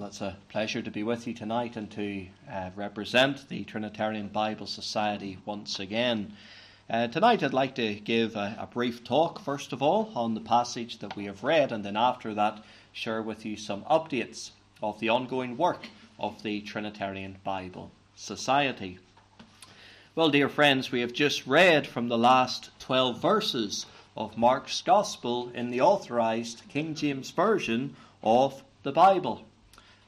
Well, it's a pleasure to be with you tonight and to uh, represent the Trinitarian Bible Society once again. Uh, tonight, I'd like to give a, a, brief talk, first of all, on the passage that we have read, and then after that, share with you some updates of the ongoing work of the Trinitarian Bible Society. Well, dear friends, we have just read from the last 12 verses of Mark's Gospel in the authorized King James Version of the Bible.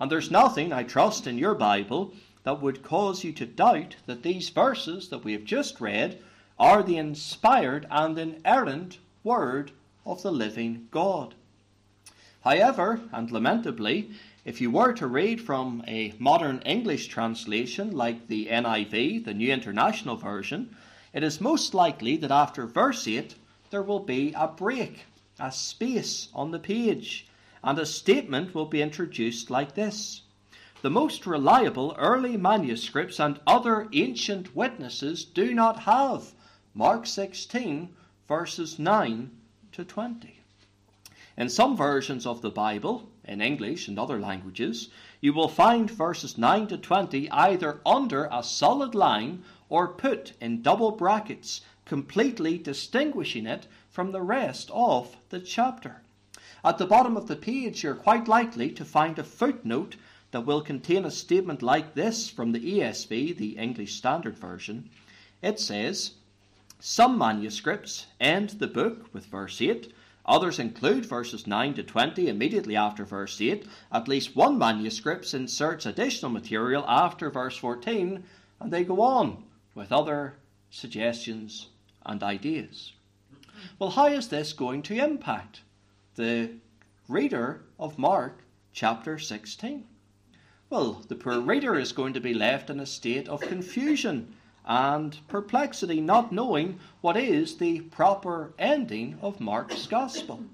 And there's nothing, I trust, in your Bible that would cause you to doubt that these verses that we have just read are the inspired and inerrant Word of the living God. However, and lamentably, if you were to read from a modern English translation like the NIV, the New International Version, it is most likely that after verse 8 there will be a break, a space on the page, and a statement will be introduced like this The most reliable early manuscripts and other ancient witnesses do not have Mark 16, verses 9 to 20. In some versions of the Bible, in English and other languages, you will find verses 9 to 20 either under a solid line or put in double brackets, completely distinguishing it from the rest of the chapter. At the bottom of the page, you're quite likely to find a footnote that will contain a statement like this from the ESV, the English Standard Version. It says, Some manuscripts end the book with verse 8, others include verses 9 to 20 immediately after verse 8. At least one manuscript inserts additional material after verse 14, and they go on with other suggestions and ideas. Well, how is this going to impact the reader of Mark chapter 16? Well, the poor reader is going to be left in a state of confusion and perplexity, not knowing what is the proper ending of Mark's Gospel.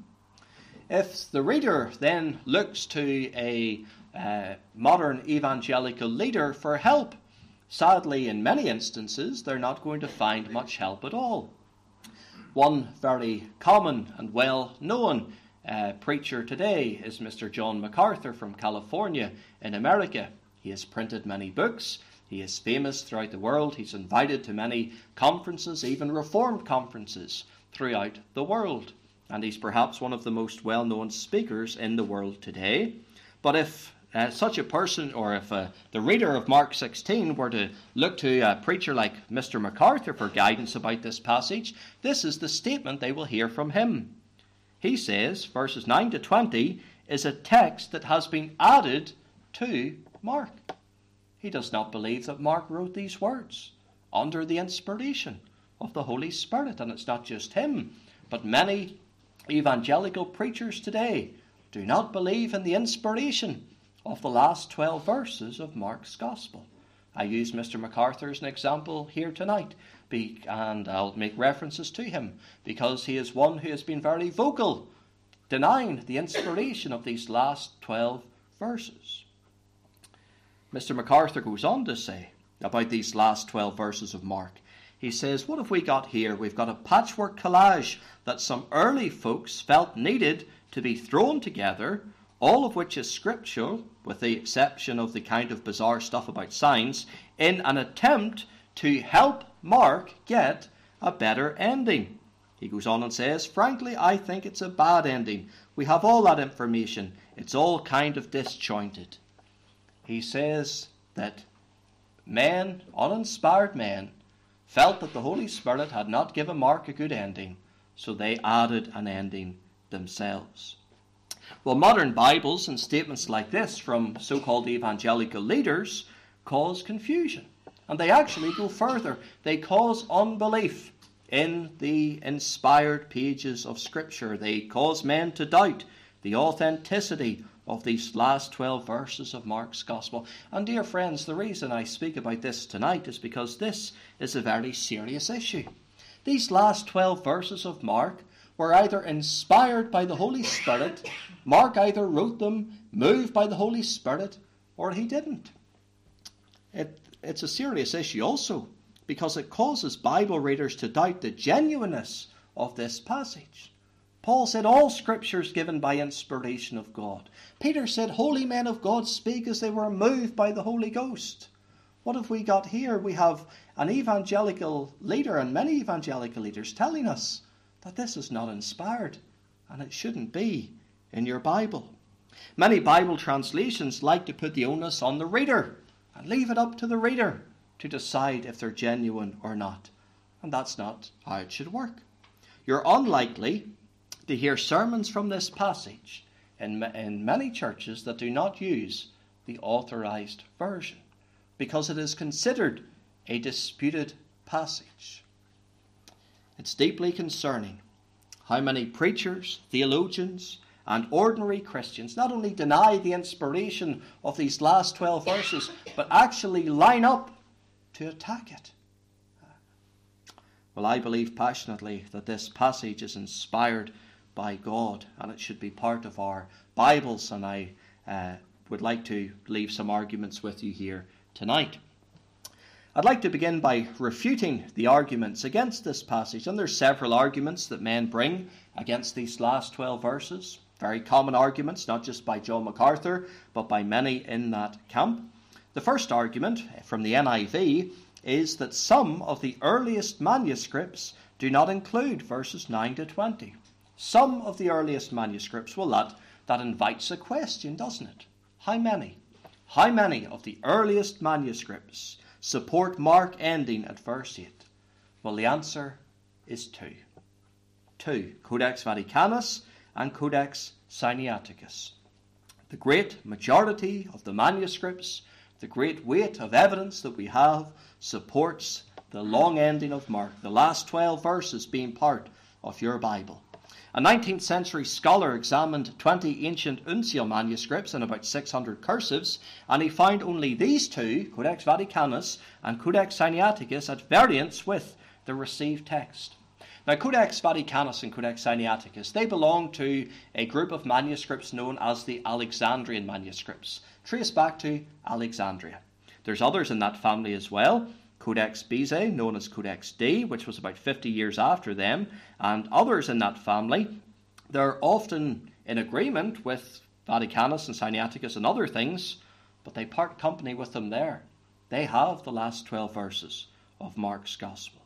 If the reader then looks to a uh, modern evangelical leader for help, sadly, in many instances, they're not going to find much help at all. One very common and well known uh, preacher today is Mr. John MacArthur from California in America. He has printed many books. He is famous throughout the world. He's invited to many conferences, even reformed conferences throughout the world. And he's perhaps one of the most well known speakers in the world today. But if uh, such a person, or if uh, the reader of Mark 16 were to look to a preacher like Mr. MacArthur for guidance about this passage, this is the statement they will hear from him. He says, verses 9 to 20 is a text that has been added to Mark. He does not believe that Mark wrote these words under the inspiration of the Holy Spirit. And it's not just him, but many evangelical preachers today do not believe in the inspiration of the last 12 verses of Mark's Gospel. I use Mr. MacArthur as an example here tonight be, and I'll make references to him because he is one who has been very vocal, denying the inspiration of these last 12 verses. Mr. MacArthur goes on to say about these last 12 verses of Mark. He says, What have we got here? We've got a patchwork collage that some early folks felt needed to be thrown together, all of which is scriptural, with the exception of the kind of bizarre stuff about signs, in an attempt to help Mark get a better ending. He goes on and says, Frankly, I think it's a bad ending. We have all that information. It's all kind of disjointed. He says that men, uninspired men, felt that the Holy Spirit had not given Mark a good ending, so they added an ending themselves. Well, modern Bibles and statements like this from so called evangelical leaders cause confusion. And they actually go further. They cause unbelief in the inspired pages of Scripture. They cause men to doubt the authenticity of these last 12 verses of Mark's Gospel. And, dear friends, the reason I speak about this tonight is because this is a very serious issue. These last 12 verses of Mark were either inspired by the Holy Spirit, Mark either wrote them moved by the Holy Spirit, or he didn't. It, it's a serious issue also because it causes Bible readers to doubt the genuineness of this passage. Paul said all scripture is given by inspiration of God. Peter said holy men of God speak as they were moved by the Holy Ghost. What have we got here? We have an evangelical leader and many evangelical leaders telling us that this is not inspired and it shouldn't be in your Bible. Many Bible translations like to put the onus on the reader and leave it up to the reader to decide if they're genuine or not. And that's not how it should work. You're unlikely to hear sermons from this passage in, in many churches that do not use the authorized version because it is considered a disputed passage. It's deeply concerning how many preachers, theologians, and ordinary Christians not only deny the inspiration of these last 12 verses, but actually line up to attack it. Well, I believe passionately that this passage is inspired by God and it should be part of our Bibles, and I uh, would like to leave some arguments with you here tonight. I'd like to begin by refuting the arguments against this passage, and there's several arguments that men bring against these last 12 verses. Very common arguments, not just by John MacArthur, but by many in that camp. The first argument from the NIV is that some of the earliest manuscripts do not include verses 9 to 20. Some of the earliest manuscripts, well, that, that invites a question, doesn't it? How many? How many of the earliest manuscripts support Mark ending at verse 8? Well, the answer is two. Two Codex Vaticanus and Codex Sinaiticus. The great majority of the manuscripts, the great weight of evidence that we have, supports the long ending of Mark, the last 12 verses being part of your Bible. A 19th century scholar examined 20 ancient uncial manuscripts and about 600 cursives, and he found only these two, Codex Vaticanus and Codex Sinaiticus, at variance with the received text. Now, Codex Vaticanus and Codex Sinaiticus, they belong to a group of manuscripts known as the Alexandrian manuscripts, traced back to Alexandria. There's others in that family as well. Codex Bezae, known as Codex D, which was about 50 years after them, and others in that family. They're often in agreement with Vaticanus and Sinaiticus and other things, but they part company with them there. They have the last 12 verses of Mark's Gospel.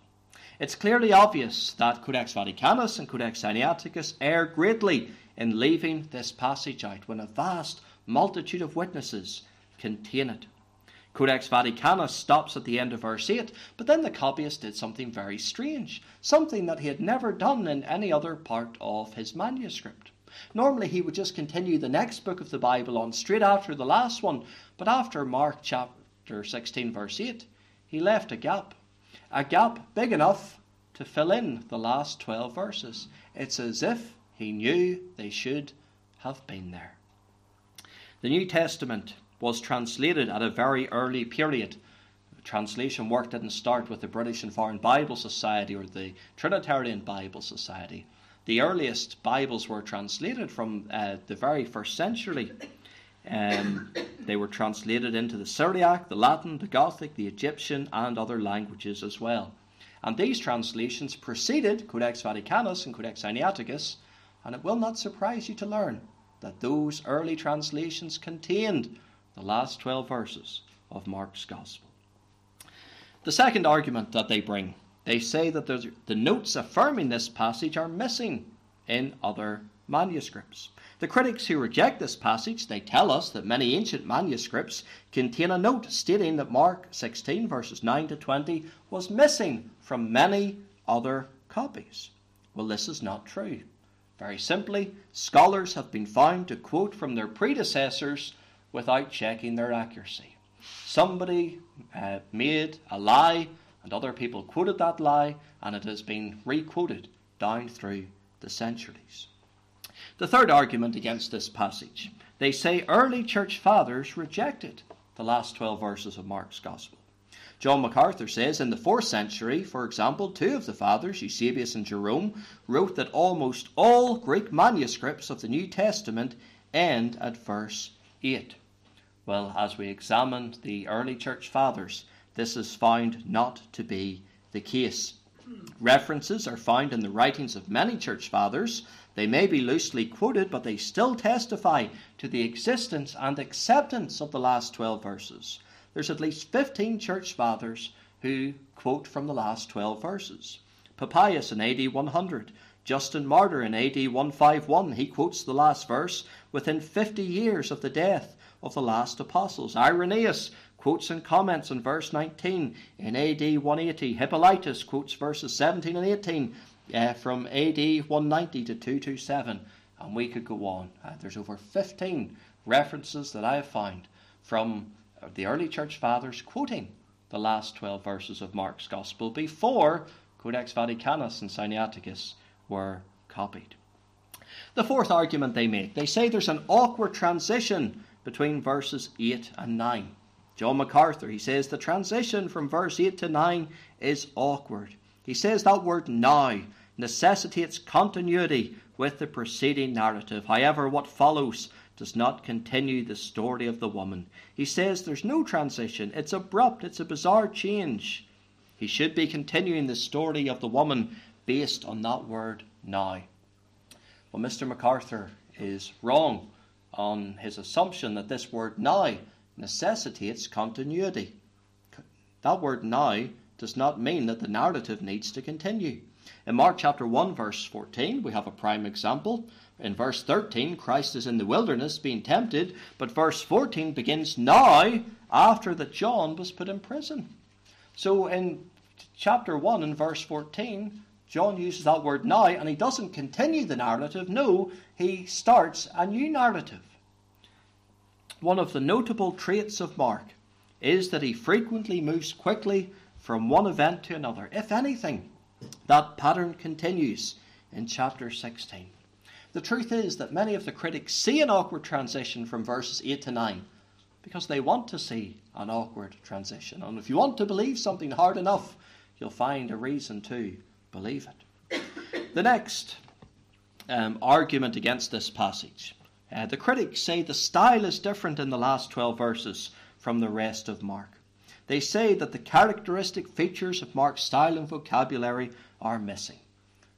It's clearly obvious that Codex Vaticanus and Codex Sinaiticus err greatly in leaving this passage out when a vast multitude of witnesses contain it. Codex Vaticanus stops at the end of verse 8, but then the copyist did something very strange, something that he had never done in any other part of his manuscript. Normally, he would just continue the next book of the Bible on straight after the last one, but after Mark chapter 16, verse 8, he left a gap a gap big enough to fill in the last 12 verses. It's as if he knew they should have been there. The New Testament was translated at a very early period. Translation work didn't start with the British and Foreign Bible Society or the Trinitarian Bible Society. The earliest Bibles were translated from uh, the very first century. Um, they were translated into the Syriac, the Latin, the Gothic, the Egyptian, and other languages as well. And these translations preceded Codex Vaticanus and Codex Sinaiticus, and it will not surprise you to learn that those early translations contained the last 12 verses of Mark's Gospel. The second argument that they bring, they say that the notes affirming this passage are missing in other manuscripts. The critics who reject this passage, they tell us that many ancient manuscripts contain a note stating that Mark 16 verses 9 to 20 was missing from many other copies. Well, this is not true. Very simply, scholars have been found to quote from their predecessors without checking their accuracy. Somebody uh, made a lie, and other people quoted that lie, and it has been requoted down through the centuries. The third argument against this passage they say early church fathers rejected the last 12 verses of Mark's Gospel. John MacArthur says in the fourth century, for example, two of the fathers, Eusebius and Jerome, wrote that almost all Greek manuscripts of the New Testament end at verse 8. Well, as we examined the early church fathers, this is found not to be the case. References are found in the writings of many church fathers They may be loosely quoted, but they still testify to the existence and acceptance of the last 12 verses. There's at least 15 church fathers who quote from the last 12 verses. Papias in AD 100, Justin Martyr in AD 151, he quotes the last verse within 50 years of the death of the last apostles. Irenaeus quotes and comments on verse 19 in AD 180. Hippolytus quotes verses 17 and 18 uh, from AD 190 to 227. And we could go on. Uh, there's over 15 references that I have found from the early church fathers quoting the last 12 verses of Mark's Gospel before Codex Vaticanus and Sinaiticus were copied. The fourth argument they make they say there's an awkward transition between verses 8 and 9. John MacArthur, he says the transition from verse 8 to 9 is awkward. He says that word now necessitates continuity with the preceding narrative. However, what follows does not continue the story of the woman. He says there's no transition, it's abrupt, it's a bizarre change. He should be continuing the story of the woman based on that word now. Well, Mr. MacArthur is wrong on his assumption that this word now necessitates continuity. That word now does not mean that the narrative needs to continue. In Mark chapter 1, verse 14, we have a prime example. In verse 13, Christ is in the wilderness being tempted, but verse 14 begins now after that John was put in prison. So in chapter 1 and verse 14, John uses that word now and he doesn't continue the narrative. No, he starts a new narrative. One of the notable traits of Mark is that he frequently moves quickly from one event to another. If anything, that pattern continues in chapter 16. The truth is that many of the critics see an awkward transition from verses 8 to 9 because they want to see an awkward transition. And if you want to believe something hard enough, you'll find a reason to believe it. The next um, argument against this passage uh, the critics say the style is different in the last 12 verses from the rest of Mark. They say that the characteristic features of Mark's style and vocabulary are missing.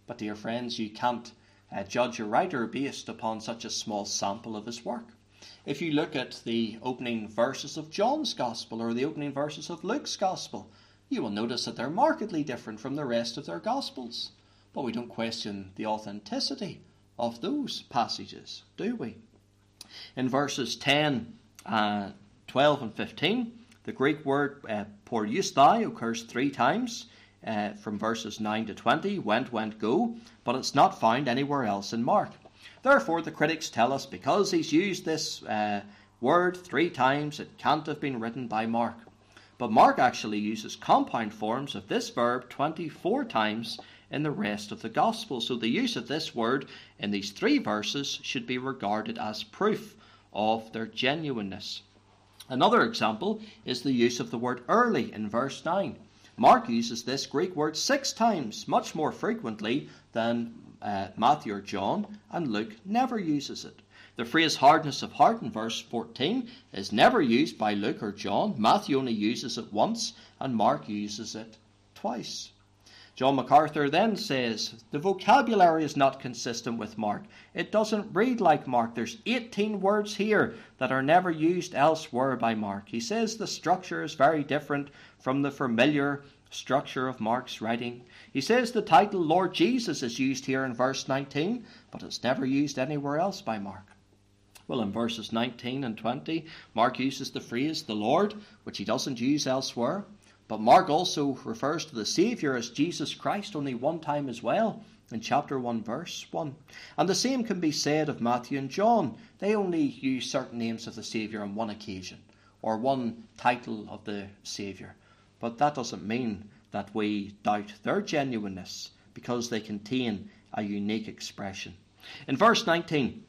But, dear friends, you can't uh, judge a writer based upon such a small sample of his work. If you look at the opening verses of John's Gospel or the opening verses of Luke's Gospel, you will notice that they're markedly different from the rest of their Gospels. But we don't question the authenticity of those passages, do we? In verses 10, uh, 12, and 15, the Greek word uh, occurs three times uh, from verses 9 to 20 went, went, go, but it's not found anywhere else in Mark. Therefore, the critics tell us because he's used this uh, word three times, it can't have been written by Mark. But Mark actually uses compound forms of this verb 24 times in the rest of the Gospel. So the use of this word in these three verses should be regarded as proof of their genuineness. Another example is the use of the word early in verse 9. Mark uses this Greek word six times, much more frequently than uh, Matthew or John, and Luke never uses it. The phrase hardness of heart in verse 14 is never used by Luke or John. Matthew only uses it once, and Mark uses it twice. John MacArthur then says the vocabulary is not consistent with Mark. It doesn't read like Mark. There's 18 words here that are never used elsewhere by Mark. He says the structure is very different from the familiar structure of Mark's writing. He says the title Lord Jesus is used here in verse 19, but it's never used anywhere else by Mark. Well, in verses 19 and 20, Mark uses the phrase the Lord, which he doesn't use elsewhere. But Mark also refers to the Saviour as Jesus Christ only one time as well, in chapter 1, verse 1. And the same can be said of Matthew and John. They only use certain names of the Saviour on one occasion, or one title of the Saviour. But that doesn't mean that we doubt their genuineness, because they contain a unique expression. In verse 19,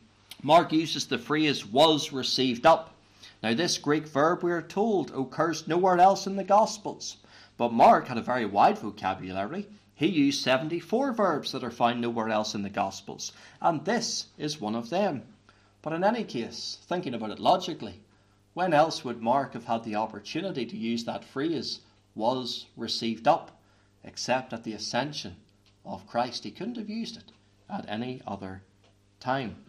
Mark uses the phrase was received up now, this Greek verb, we are told, occurs nowhere else in the Gospels. But Mark had a very wide vocabulary. He used 74 verbs that are found nowhere else in the Gospels, and this is one of them. But in any case, thinking about it logically, when else would Mark have had the opportunity to use that phrase, was received up, except at the ascension of Christ? He couldn't have used it at any other time.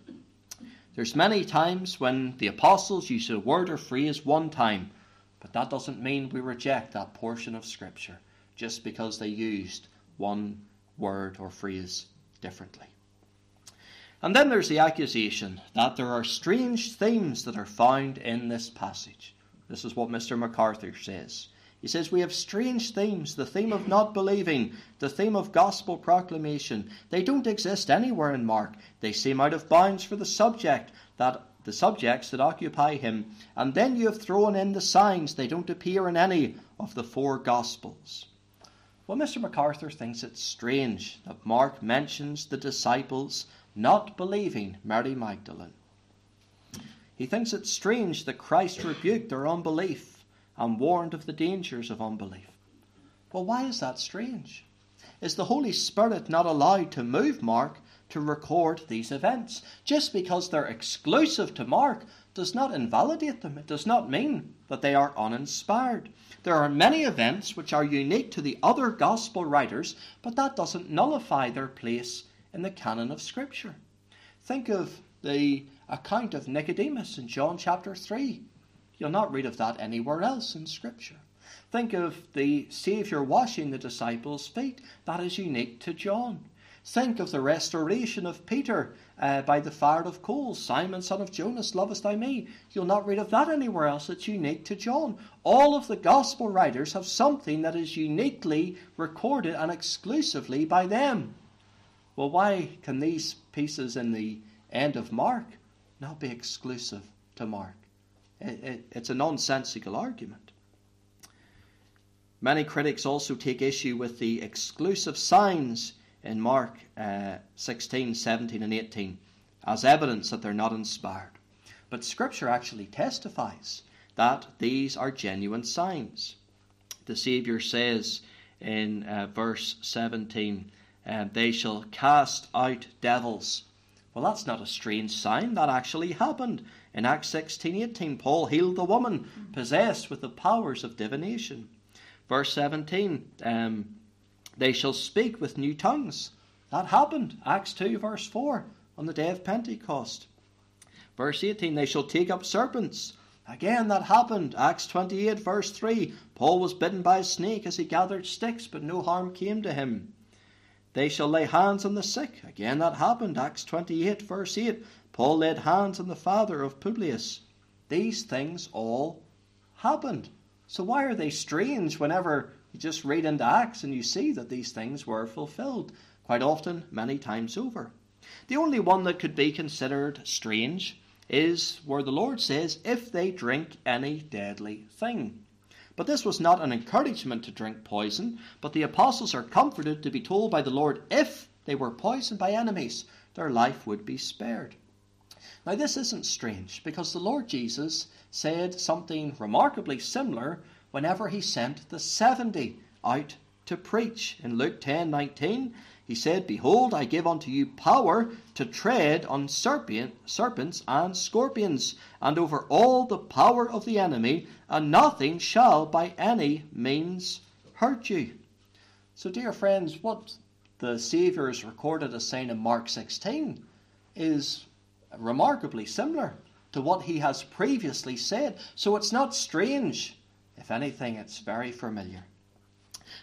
There's many times when the apostles use a word or phrase one time, but that doesn't mean we reject that portion of Scripture just because they used one word or phrase differently. And then there's the accusation that there are strange themes that are found in this passage. This is what Mr. MacArthur says. He says, We have strange themes the theme of not believing, the theme of gospel proclamation. They don't exist anywhere in Mark. They seem out of bounds for the subject that the subjects that occupy him. And then you have thrown in the signs. They don't appear in any of the four gospels. Well, Mr. MacArthur thinks it's strange that Mark mentions the disciples not believing Mary Magdalene. He thinks it strange that Christ rebuked their unbelief and warned of the dangers of unbelief. Well, why is that strange? Is the Holy Spirit not allowed to move Mark to record these events? Just because they're exclusive to Mark does not invalidate them. It does not mean that they are uninspired. There are many events which are unique to the other gospel writers, but that doesn't nullify their place in the canon of Scripture. Think of the account of Nicodemus in John chapter 3. You'll not read of that anywhere else in Scripture. Think of the Saviour washing the disciples' feet. That is unique to John. Think of the restoration of Peter uh, by the fire of coals. Simon, son of Jonas, lovest thou me? You'll not read of that anywhere else. It's unique to John. All of the gospel writers have something that is uniquely recorded and exclusively by them. Well, why can these pieces in the end of Mark not be exclusive to Mark? It, it, it's a nonsensical argument. Many critics also take issue with the exclusive signs in Mark uh, 16, 17, and 18 as evidence that they're not inspired. But Scripture actually testifies that these are genuine signs. The Saviour says in uh, verse 17, and they shall cast out devils. Well, that's not a strange sign. That actually happened. In Acts 16 18, Paul healed the woman possessed with the powers of divination. Verse 17, um, they shall speak with new tongues. That happened. Acts 2, verse 4, on the day of Pentecost. Verse 18, they shall take up serpents. Again, that happened. Acts 28, verse 3. Paul was bitten by a snake as he gathered sticks, but no harm came to him. They shall lay hands on the sick. Again, that happened. Acts 28, verse 8. Paul laid hands on the father of Publius. These things all happened. So, why are they strange whenever you just read into Acts and you see that these things were fulfilled? Quite often, many times over. The only one that could be considered strange is where the Lord says, if they drink any deadly thing. But this was not an encouragement to drink poison, but the apostles are comforted to be told by the Lord if they were poisoned by enemies, their life would be spared. Now, this isn't strange because the Lord Jesus said something remarkably similar whenever he sent the 70 out to preach. In Luke 10 19, he said, Behold, I give unto you power to tread on serpents and scorpions, and over all the power of the enemy, and nothing shall by any means hurt you. So, dear friends, what the Saviour is recorded as saying in Mark 16 is remarkably similar to what he has previously said. So, it's not strange. If anything, it's very familiar.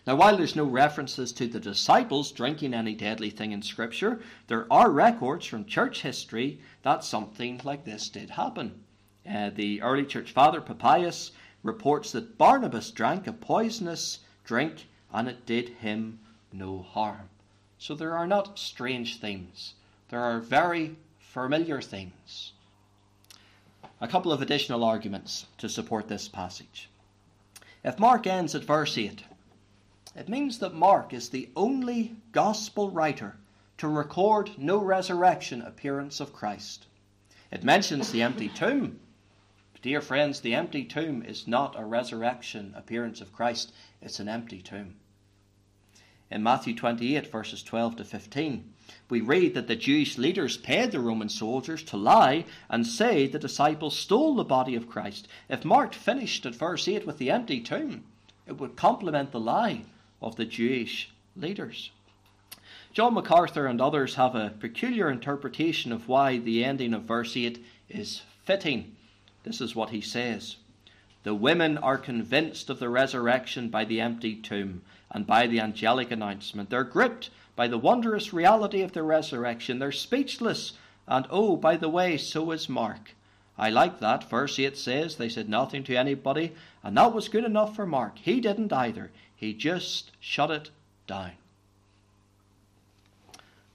Now, while there's no references to the disciples drinking any deadly thing in Scripture, there are records from church history that something like this did happen. Uh, the early church father Papias reports that Barnabas drank a poisonous drink and it did him no harm. So there are not strange things, there are very familiar things. A couple of additional arguments to support this passage. If Mark ends at verse 8, it means that Mark is the only gospel writer to record no resurrection appearance of Christ. It mentions the empty tomb. Dear friends, the empty tomb is not a resurrection appearance of Christ, it's an empty tomb. In Matthew 28, verses 12 to 15, we read that the Jewish leaders paid the Roman soldiers to lie and say the disciples stole the body of Christ. If Mark finished at verse 8 with the empty tomb, it would complement the lie of the Jewish leaders. John MacArthur and others have a peculiar interpretation of why the ending of verse 8 is fitting. This is what he says The women are convinced of the resurrection by the empty tomb and by the angelic announcement. They're gripped by the wondrous reality of the resurrection. They're speechless. And oh, by the way, so is Mark. I like that. Verse 8 says they said nothing to anybody, and that was good enough for Mark. He didn't either. He just shut it down.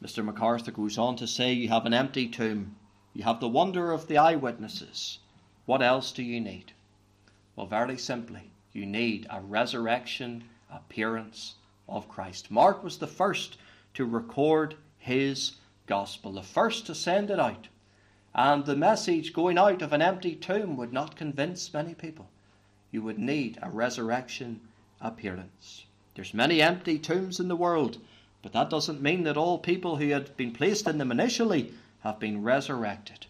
Mr. MacArthur goes on to say you have an empty tomb, you have the wonder of the eyewitnesses. What else do you need? Well, very simply, you need a resurrection appearance of Christ. Mark was the first to record his gospel, the first to send it out. And the message going out of an empty tomb would not convince many people. You would need a resurrection appearance. There's many empty tombs in the world, but that doesn't mean that all people who had been placed in them initially have been resurrected.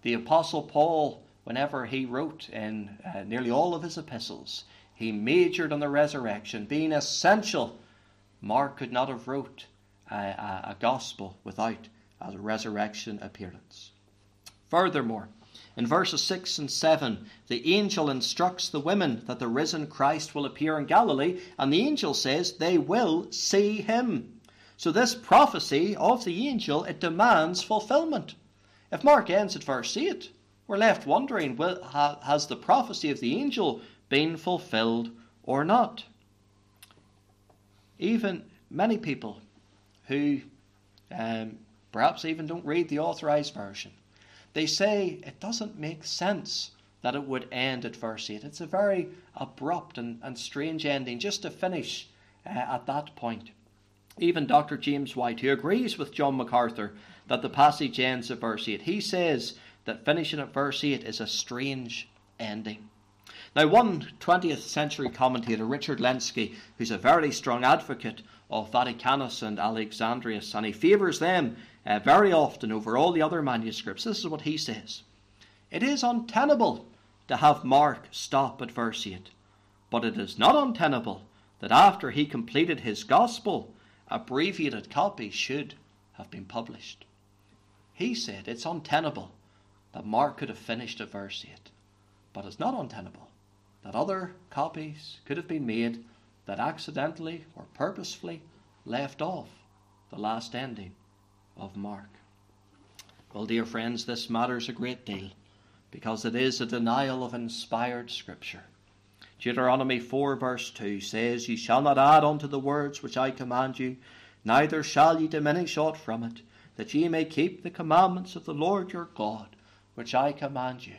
The Apostle Paul, whenever he wrote in uh, nearly all of his epistles, he majored on the resurrection being essential. Mark could not have wrote a, a, a gospel without a resurrection appearance. Furthermore, in verses 6 and 7, the angel instructs the women that the risen Christ will appear in Galilee, and the angel says they will see him. So this prophecy of the angel, it demands fulfillment. If Mark ends at verse 8, we're left wondering, well, has the prophecy of the angel been fulfilled or not? Even many people who um, perhaps even don't read the authorized version they say it doesn't make sense that it would end at verse 8. It's a very abrupt and, and strange ending just to finish uh, at that point. Even Dr. James White, who agrees with John MacArthur that the passage ends at verse 8, he says that finishing at verse 8 is a strange ending. Now, one 20th century commentator, Richard Lenski, who's a very strong advocate of Vaticanus and Alexandrinus, and he favours them uh, very often over all the other manuscripts. This is what he says It is untenable to have Mark stop at verse 8, but it is not untenable that after he completed his gospel, abbreviated copies should have been published. He said it's untenable that Mark could have finished at verse 8, but it's not untenable that other copies could have been made that accidentally or purposefully left off the last ending of Mark. Well, dear friends, this matters a great deal because it is a denial of inspired Scripture. Deuteronomy 4, verse 2 says, Ye shall not add unto the words which I command you, neither shall ye diminish aught from it, that ye may keep the commandments of the Lord your God, which I command you.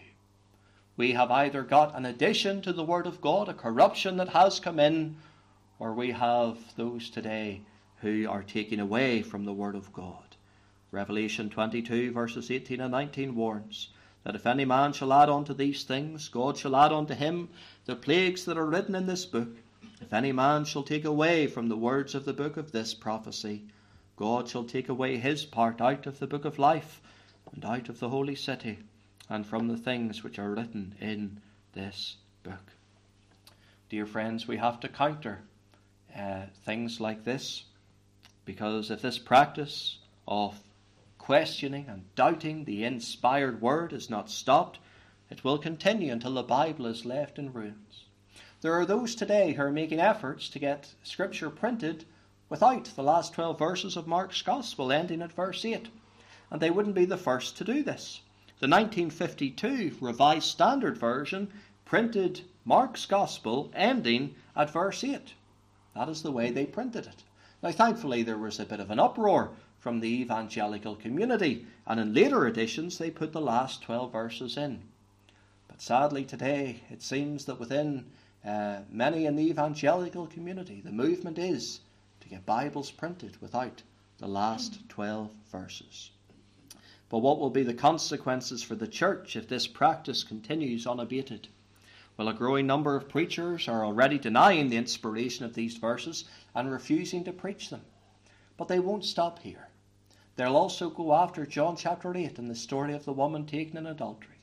We have either got an addition to the Word of God, a corruption that has come in, or we have those today who are taking away from the Word of God. Revelation 22, verses 18 and 19 warns that if any man shall add unto these things, God shall add unto him the plagues that are written in this book. If any man shall take away from the words of the book of this prophecy, God shall take away his part out of the book of life, and out of the holy city, and from the things which are written in this book. Dear friends, we have to counter uh, things like this, because if this practice of questioning and doubting the inspired word is not stopped, it will continue until the Bible is left in ruins. There are those today who are making efforts to get Scripture printed without the last 12 verses of Mark's Gospel ending at verse 8, and they wouldn't be the first to do this. The 1952 Revised Standard Version printed Mark's Gospel ending at verse 8. That is the way they printed it. Now, thankfully, there was a bit of an uproar from the evangelical community, and in later editions they put the last 12 verses in. But sadly, today it seems that within uh, many in the evangelical community, the movement is to get Bibles printed without the last 12 verses. But what will be the consequences for the church if this practice continues unabated? Well, a growing number of preachers are already denying the inspiration of these verses and refusing to preach them. But they won't stop here. They'll also go after John chapter 8 and the story of the woman taken in adultery.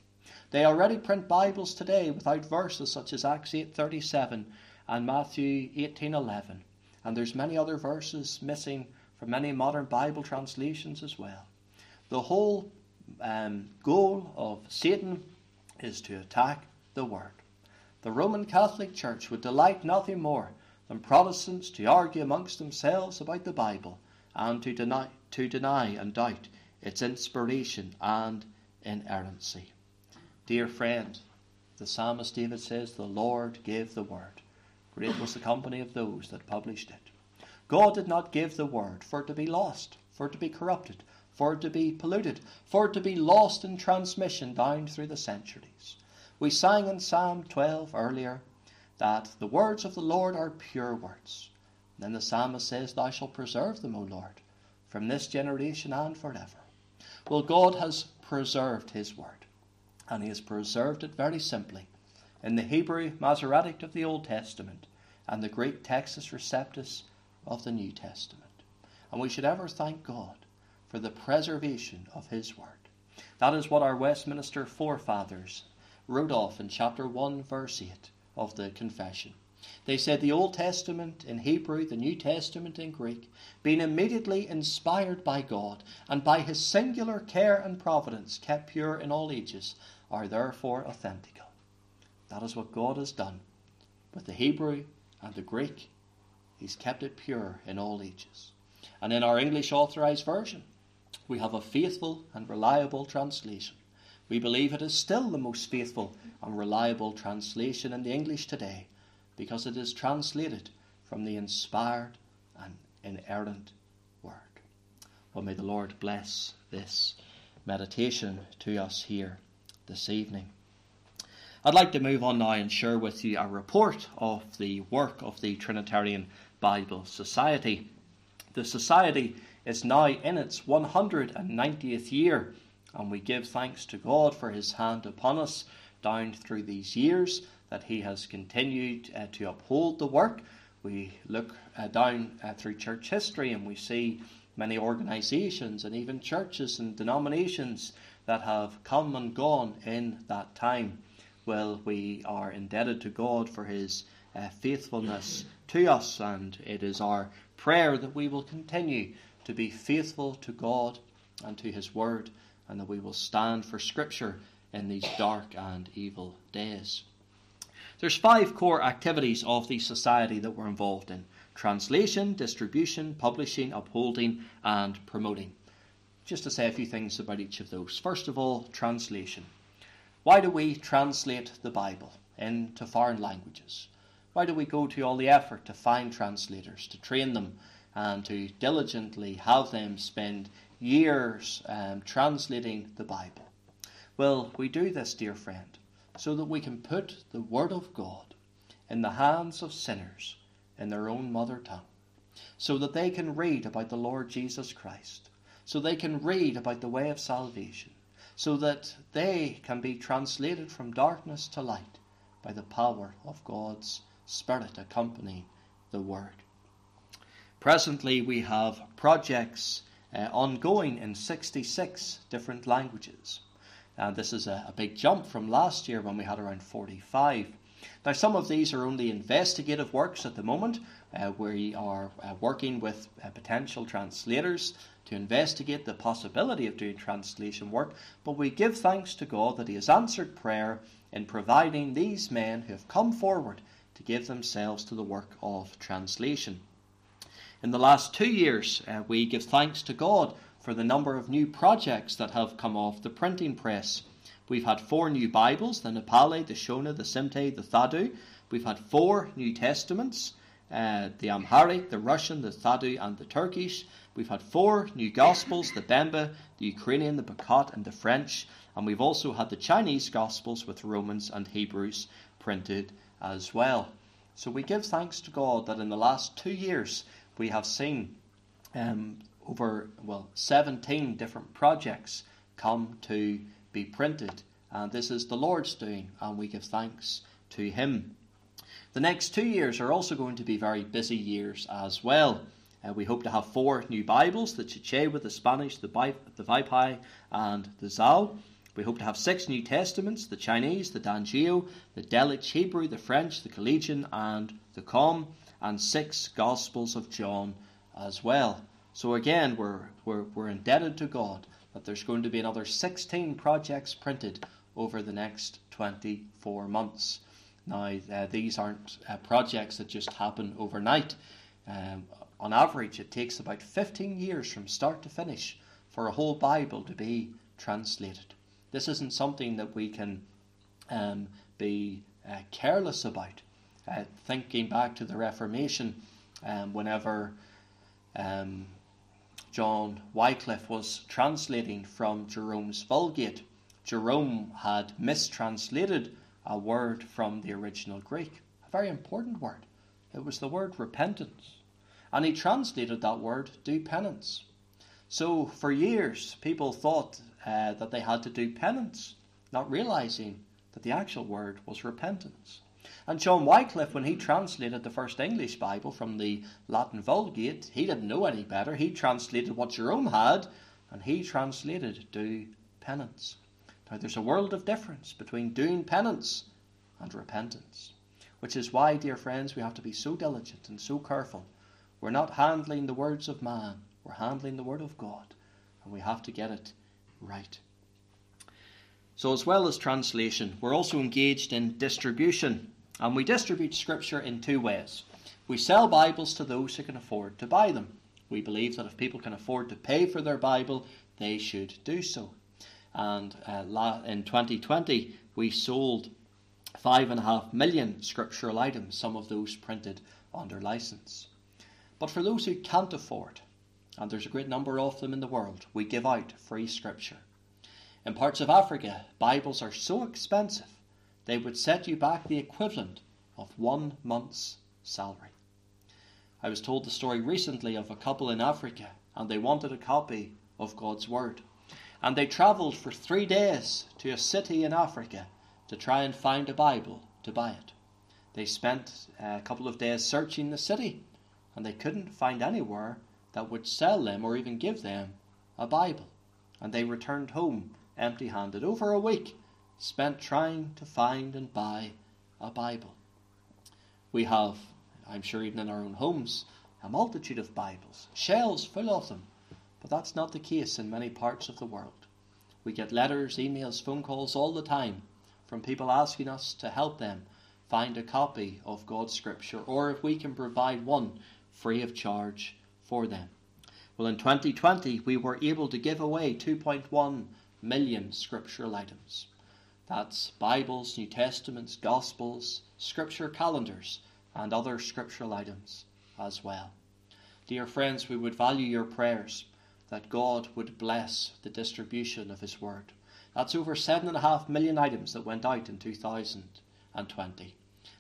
They already print Bibles today without verses such as Acts 8:37 and Matthew 18:11, and there's many other verses missing from many modern Bible translations as well. The whole um, goal of Satan is to attack the Word. The Roman Catholic Church would delight nothing more than Protestants to argue amongst themselves about the Bible and to deny, to deny and doubt its inspiration and inerrancy. Dear friend, the psalmist David says, The Lord gave the word. Great was the company of those that published it. God did not give the word for it to be lost, for it to be corrupted, for it to be polluted, for it to be lost in transmission down through the centuries. We sang in Psalm 12 earlier that the words of the Lord are pure words. Then the psalmist says, Thou shalt preserve them, O Lord, from this generation and forever. Well, God has preserved His word, and He has preserved it very simply in the Hebrew Masoretic of the Old Testament and the Greek Textus Receptus of the New Testament. And we should ever thank God for the preservation of His Word. That is what our Westminster forefathers wrote off in chapter 1, verse 8 of the Confession. They said the Old Testament in Hebrew, the New Testament in Greek, being immediately inspired by God and by His singular care and providence kept pure in all ages, are therefore authentical. That is what God has done with the Hebrew and the Greek He's kept it pure in all ages. And in our English Authorized Version, we have a faithful and reliable translation. We believe it is still the most faithful and reliable translation in the English today because it is translated from the inspired and inerrant Word. Well, may the Lord bless this meditation to us here this evening. I'd like to move on now and share with you a report of the work of the Trinitarian Bible Society. The Society is now in its 190th year, and we give thanks to God for His hand upon us down through these years, that He has continued uh, to uphold the work. We look uh, down uh, through church history and we see many organisations and even churches and denominations that have come and gone in that time. Well, we are indebted to God for His uh, faithfulness to us, and it is our prayer that we will continue to be faithful to God and to His Word, and that we will stand for Scripture in these dark and evil days. There's five core activities of the society that we're involved in translation, distribution, publishing, upholding, and promoting. Just to say a few things about each of those. First of all, translation. Why do we translate the Bible into foreign languages? Why do we go to all the effort to find translators, to train them, and to diligently have them spend years um, translating the Bible? Well, we do this, dear friend, so that we can put the Word of God in the hands of sinners in their own mother tongue, so that they can read about the Lord Jesus Christ, so they can read about the way of salvation, so that they can be translated from darkness to light by the power of God's Spirit accompanying the Word. Presently, we have projects uh, ongoing in 66 different languages. And this is a, a big jump from last year when we had around 45. Now, some of these are only investigative works at the moment. Uh, we are uh, working with uh, potential translators to investigate the possibility of doing translation work, but we give thanks to God that He has answered prayer in providing these men who have come forward to give themselves to the work of translation. In the last two years, uh, we give thanks to God for the number of new projects that have come off the printing press. We've had four new Bibles the Nepali, the Shona, the Simte, the Thadu. We've had four New Testaments uh, the Amharic, the Russian, the Thadu, and the Turkish. We've had four new Gospels the Bemba, the Ukrainian, the Bukhat, and the French. And we've also had the Chinese Gospels with Romans and Hebrews printed as well. So we give thanks to God that in the last two years we have seen um, over well 17 different projects come to be printed, and this is the Lord's doing, and we give thanks to Him. The next two years are also going to be very busy years as well. Uh, we hope to have four new Bibles the Chichewa, the Spanish, the, Bi- the Vaiphei, and the Zal. We hope to have six New Testaments the Chinese, the Danjiu, the Delitzsch Hebrew, the French, the Collegian, and the Com, and six Gospels of John as well. So again, we're, we're, we're indebted to God that there's going to be another 16 projects printed over the next 24 months. Now, uh, these aren't uh, projects that just happen overnight. Um, on average, it takes about 15 years from start to finish for a whole Bible to be translated. This isn't something that we can um, be uh, careless about. Uh, thinking back to the Reformation, um, whenever um, John Wycliffe was translating from Jerome's Vulgate, Jerome had mistranslated a word from the original Greek, a very important word. It was the word repentance. And he translated that word do penance. So for years, people thought uh, that they had to do penance, not realizing that the actual word was repentance. And John Wycliffe, when he translated the first English Bible from the Latin Vulgate, he didn't know any better. He translated what Jerome had, and he translated do penance. Now, there's a world of difference between doing penance and repentance, which is why, dear friends, we have to be so diligent and so careful. We're not handling the words of man, we're handling the Word of God, and we have to get it right. So, as well as translation, we're also engaged in distribution, and we distribute Scripture in two ways. We sell Bibles to those who can afford to buy them. We believe that if people can afford to pay for their Bible, they should do so and uh, in 2020 we sold five and a half million scriptural items, some of those printed under license. But for those who can't afford, and there's a great number of them in the world, we give out free scripture. In parts of Africa, Bibles are so expensive they would set you back the equivalent of one month's salary. I was told the story recently of a couple in Africa and they wanted a copy of God's Word and they travelled for three days to a city in Africa to try and find a Bible to buy it. They spent a couple of days searching the city, and they couldn't find anywhere that would sell them or even give them a Bible. And they returned home empty handed. Over a week spent trying to find and buy a Bible. We have, I'm sure, even in our own homes, a multitude of Bibles, shelves full of them but that's not the case in many parts of the world. We get letters, emails, phone calls all the time from people asking us to help them find a copy of God's Scripture or if we can provide one free of charge for them. Well, in 2020, we were able to give away 2.1 million scriptural items. That's Bibles, New Testaments, Gospels, Scripture calendars, and other scriptural items as well. Dear friends, we would value your prayers that God would bless the distribution of His Word. That's over seven and a half million items that went out in 2020.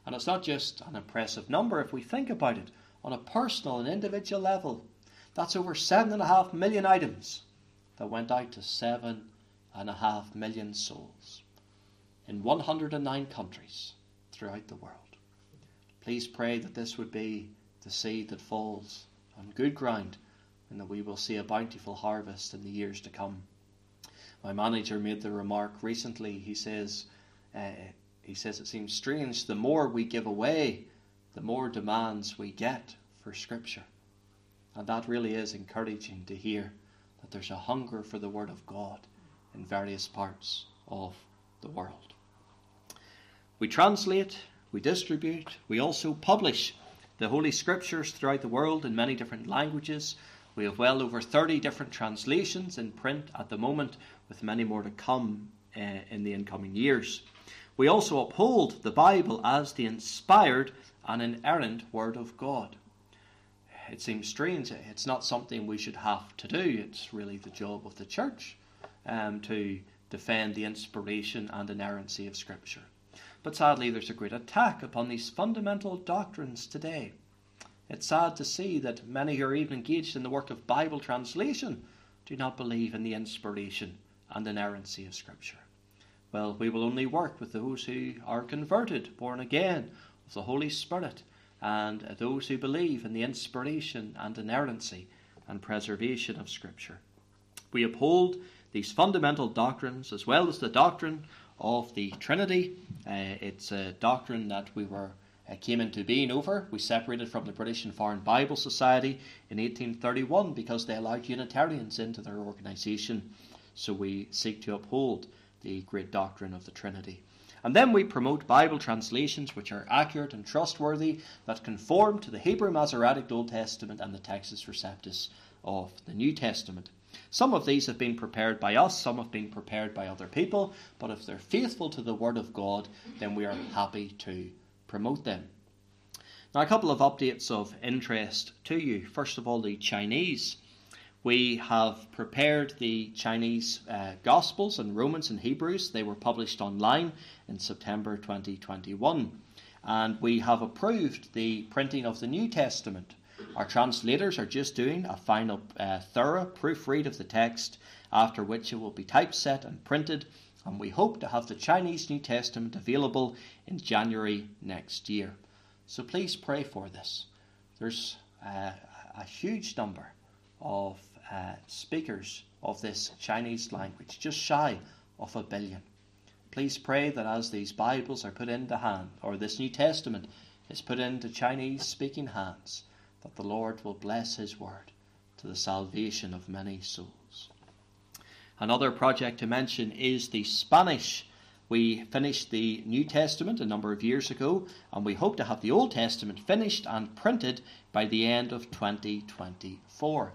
And it's not just an impressive number if we think about it on a personal and individual level. That's over seven and a half million items that went out to seven and a half million souls in 109 countries throughout the world. Please pray that this would be the seed that falls on good ground and that we will see a bountiful harvest in the years to come. My manager made the remark recently. He says, uh, he says it seems strange. The more we give away, the more demands we get for Scripture, and that really is encouraging to hear that there's a hunger for the Word of God in various parts of the world. We translate, we distribute, we also publish the Holy Scriptures throughout the world in many different languages. We have well over 30 different translations in print at the moment, with many more to come uh, in the incoming years. We also uphold the Bible as the inspired and inerrant Word of God. It seems strange, it's not something we should have to do. It's really the job of the church um, to defend the inspiration and inerrancy of Scripture. But sadly, there's a great attack upon these fundamental doctrines today. It's sad to see that many who are even engaged in the work of Bible translation do not believe in the inspiration and inerrancy of Scripture. Well, we will only work with those who are converted, born again of the Holy Spirit, and those who believe in the inspiration and inerrancy and preservation of Scripture. We uphold these fundamental doctrines as well as the doctrine of the Trinity. Uh, it's a doctrine that we were uh, came into being over. We separated from the British and Foreign Bible Society in 1831 because they allowed Unitarians into their organisation. So we seek to uphold the great doctrine of the Trinity. And then we promote Bible translations which are accurate and trustworthy, that conform to the Hebrew Masoretic Old Testament and the Textus Receptus of the New Testament. Some of these have been prepared by us, some have been prepared by other people, but if they're faithful to the Word of God, then we are happy to promote them. Now, a couple of updates of interest to you. First of all, the Chinese. We have prepared the Chinese uh, Gospels and Romans and Hebrews. They were published online in September 2021. And we have approved the printing of the New Testament. Our translators are just doing a final uh, thorough proofread of the text, after which it will be typeset and printed. And we hope to have the Chinese New Testament available in January next year. So please pray for this. There's uh, a huge number of uh, speakers of this Chinese language, just shy of a billion. Please pray that as these Bibles are put into hand, or this New Testament is put into Chinese speaking hands, that the Lord will bless His word to the salvation of many souls. Another project to mention is the Spanish. We finished the New Testament a number of years ago, and we hope to have the Old Testament finished and printed by the end of 2024.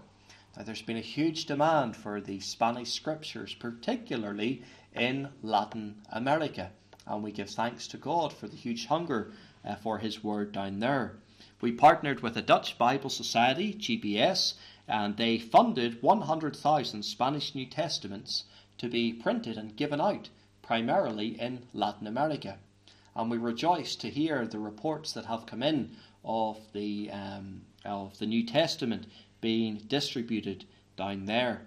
Now, there's been a huge demand for the Spanish scriptures, particularly in Latin America, and we give thanks to God for the huge hunger uh, for His word down there. We partnered with the Dutch Bible Society, GBS, and they funded 100,000 Spanish New Testaments to be printed and given out primarily in Latin America. And we rejoice to hear the reports that have come in of the, um, of the New Testament being distributed down there.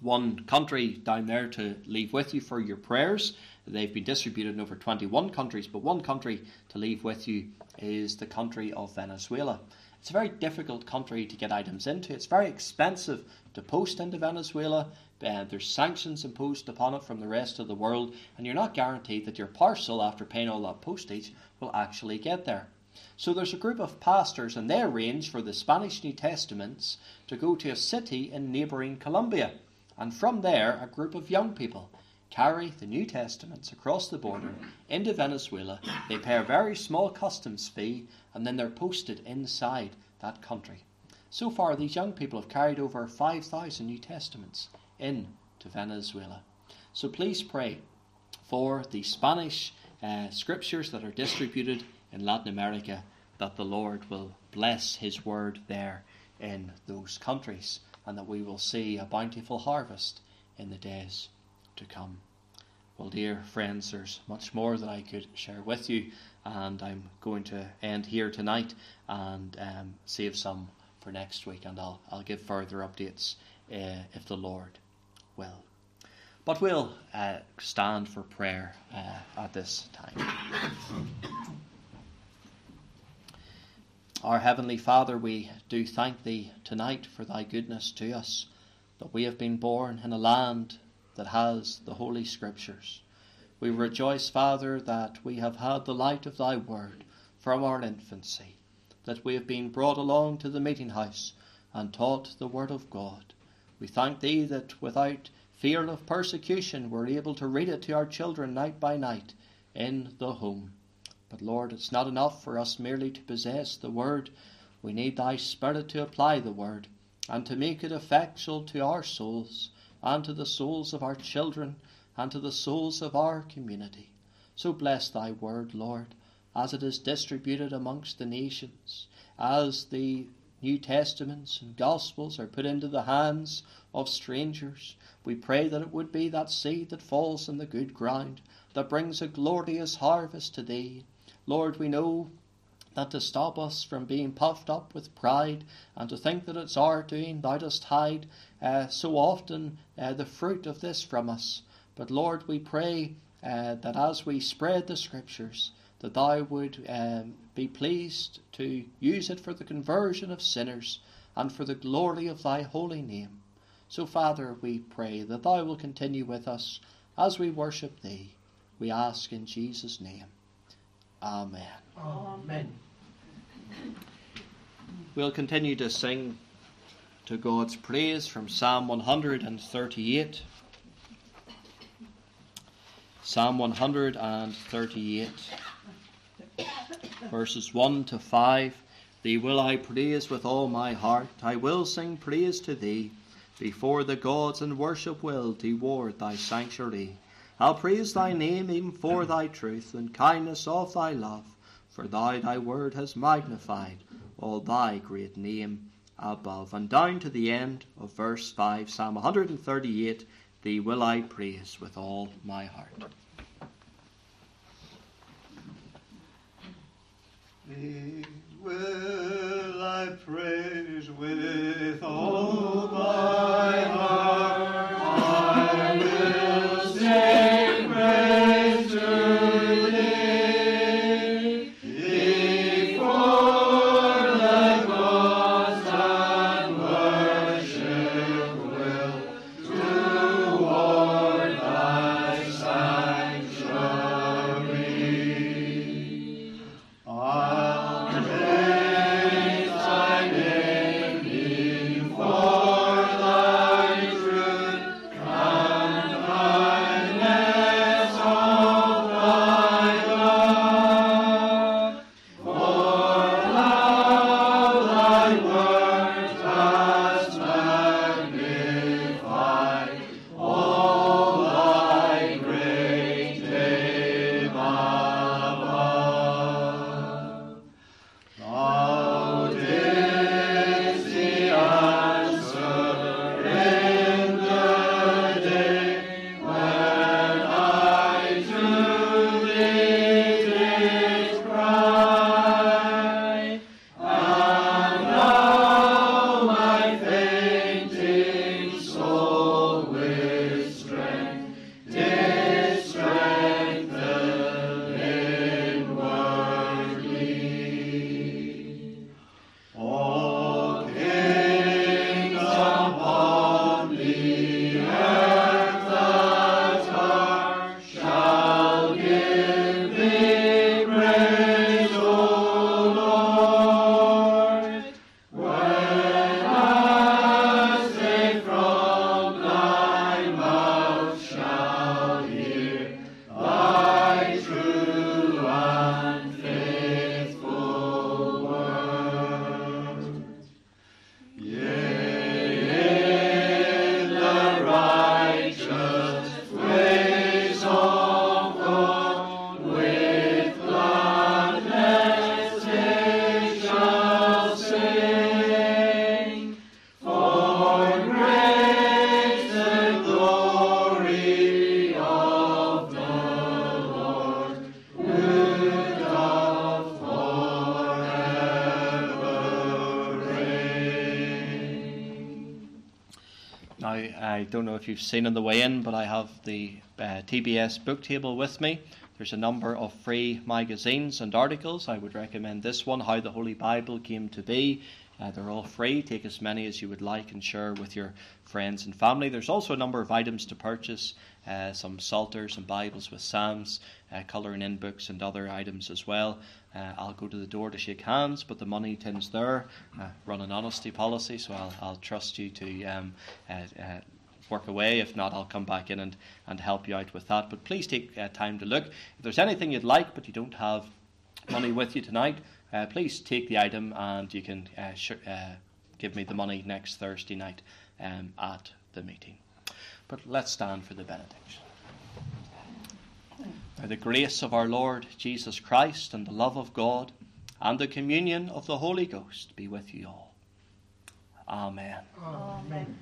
One country down there to leave with you for your prayers. They've been distributed in over 21 countries, but one country to leave with you is the country of Venezuela. It's a very difficult country to get items into. It's very expensive to post into Venezuela. Uh, there's sanctions imposed upon it from the rest of the world, and you're not guaranteed that your parcel, after paying all that postage, will actually get there. So there's a group of pastors, and they arrange for the Spanish New Testaments to go to a city in neighbouring Colombia. And from there, a group of young people carry the New Testaments across the border into Venezuela. They pay a very small customs fee, and then they're posted inside that country. So far, these young people have carried over 5,000 New Testaments into Venezuela. So please pray for the Spanish uh, scriptures that are distributed in Latin America that the Lord will bless His word there in those countries and that we will see a bountiful harvest in the days to come. Well, dear friends, there's much more that I could share with you, and I'm going to end here tonight and um, save some for next week, and I'll, I'll give further updates uh, if the Lord will. But we'll uh, stand for prayer uh, at this time. Our Heavenly Father, we do thank Thee tonight for Thy goodness to us, that we have been born in a land that has the Holy Scriptures. We rejoice, Father, that we have had the light of Thy Word from our infancy, that we have been brought along to the meeting house and taught the Word of God. We thank Thee that without fear of persecution we're able to read it to our children night by night in the home. But Lord, it's not enough for us merely to possess the Word. We need Thy Spirit to apply the Word and to make it effectual to our souls and to the souls of our children and to the souls of our community. So bless Thy Word, Lord, as it is distributed amongst the nations, as the New Testaments and Gospels are put into the hands of strangers. We pray that it would be that seed that falls in the good ground, that brings a glorious harvest to Thee. Lord, we know that to stop us from being puffed up with pride and to think that it's our doing, thou dost hide uh, so often uh, the fruit of this from us. But Lord, we pray uh, that as we spread the scriptures, that thou would um, be pleased to use it for the conversion of sinners and for the glory of thy holy name. So, Father, we pray that thou will continue with us as we worship thee. We ask in Jesus' name. Amen. Amen. We'll continue to sing to God's praise from Psalm 138. Psalm 138, verses 1 to 5. Thee will I praise with all my heart, I will sing praise to thee. Before the gods and worship will toward thy sanctuary. I'll praise thy name even for thy truth and kindness of thy love, for thou thy word hast magnified all thy great name above. And down to the end of verse 5, Psalm 138, Thee will I praise with all my heart. Thee will I praise with all my heart. Don't know if you've seen on the way in, but I have the uh, TBS book table with me. There's a number of free magazines and articles. I would recommend this one, How the Holy Bible Came to Be. Uh, they're all free. Take as many as you would like and share with your friends and family. There's also a number of items to purchase uh, some psalters and Bibles with Psalms, uh, colouring in books, and other items as well. Uh, I'll go to the door to shake hands, but the money tin's there. Uh, run an honesty policy, so I'll, I'll trust you to um, uh, work away. If not, I'll come back in and, and help you out with that. But please take uh, time to look. If there's anything you'd like, but you don't have money with you tonight, uh, please take the item and you can uh, sh- uh, give me the money next Thursday night um, at the meeting. But let's stand for the benediction. Now, the grace of our Lord Jesus Christ and the love of God and the communion of the Holy Ghost be with you all. Amen. Amen.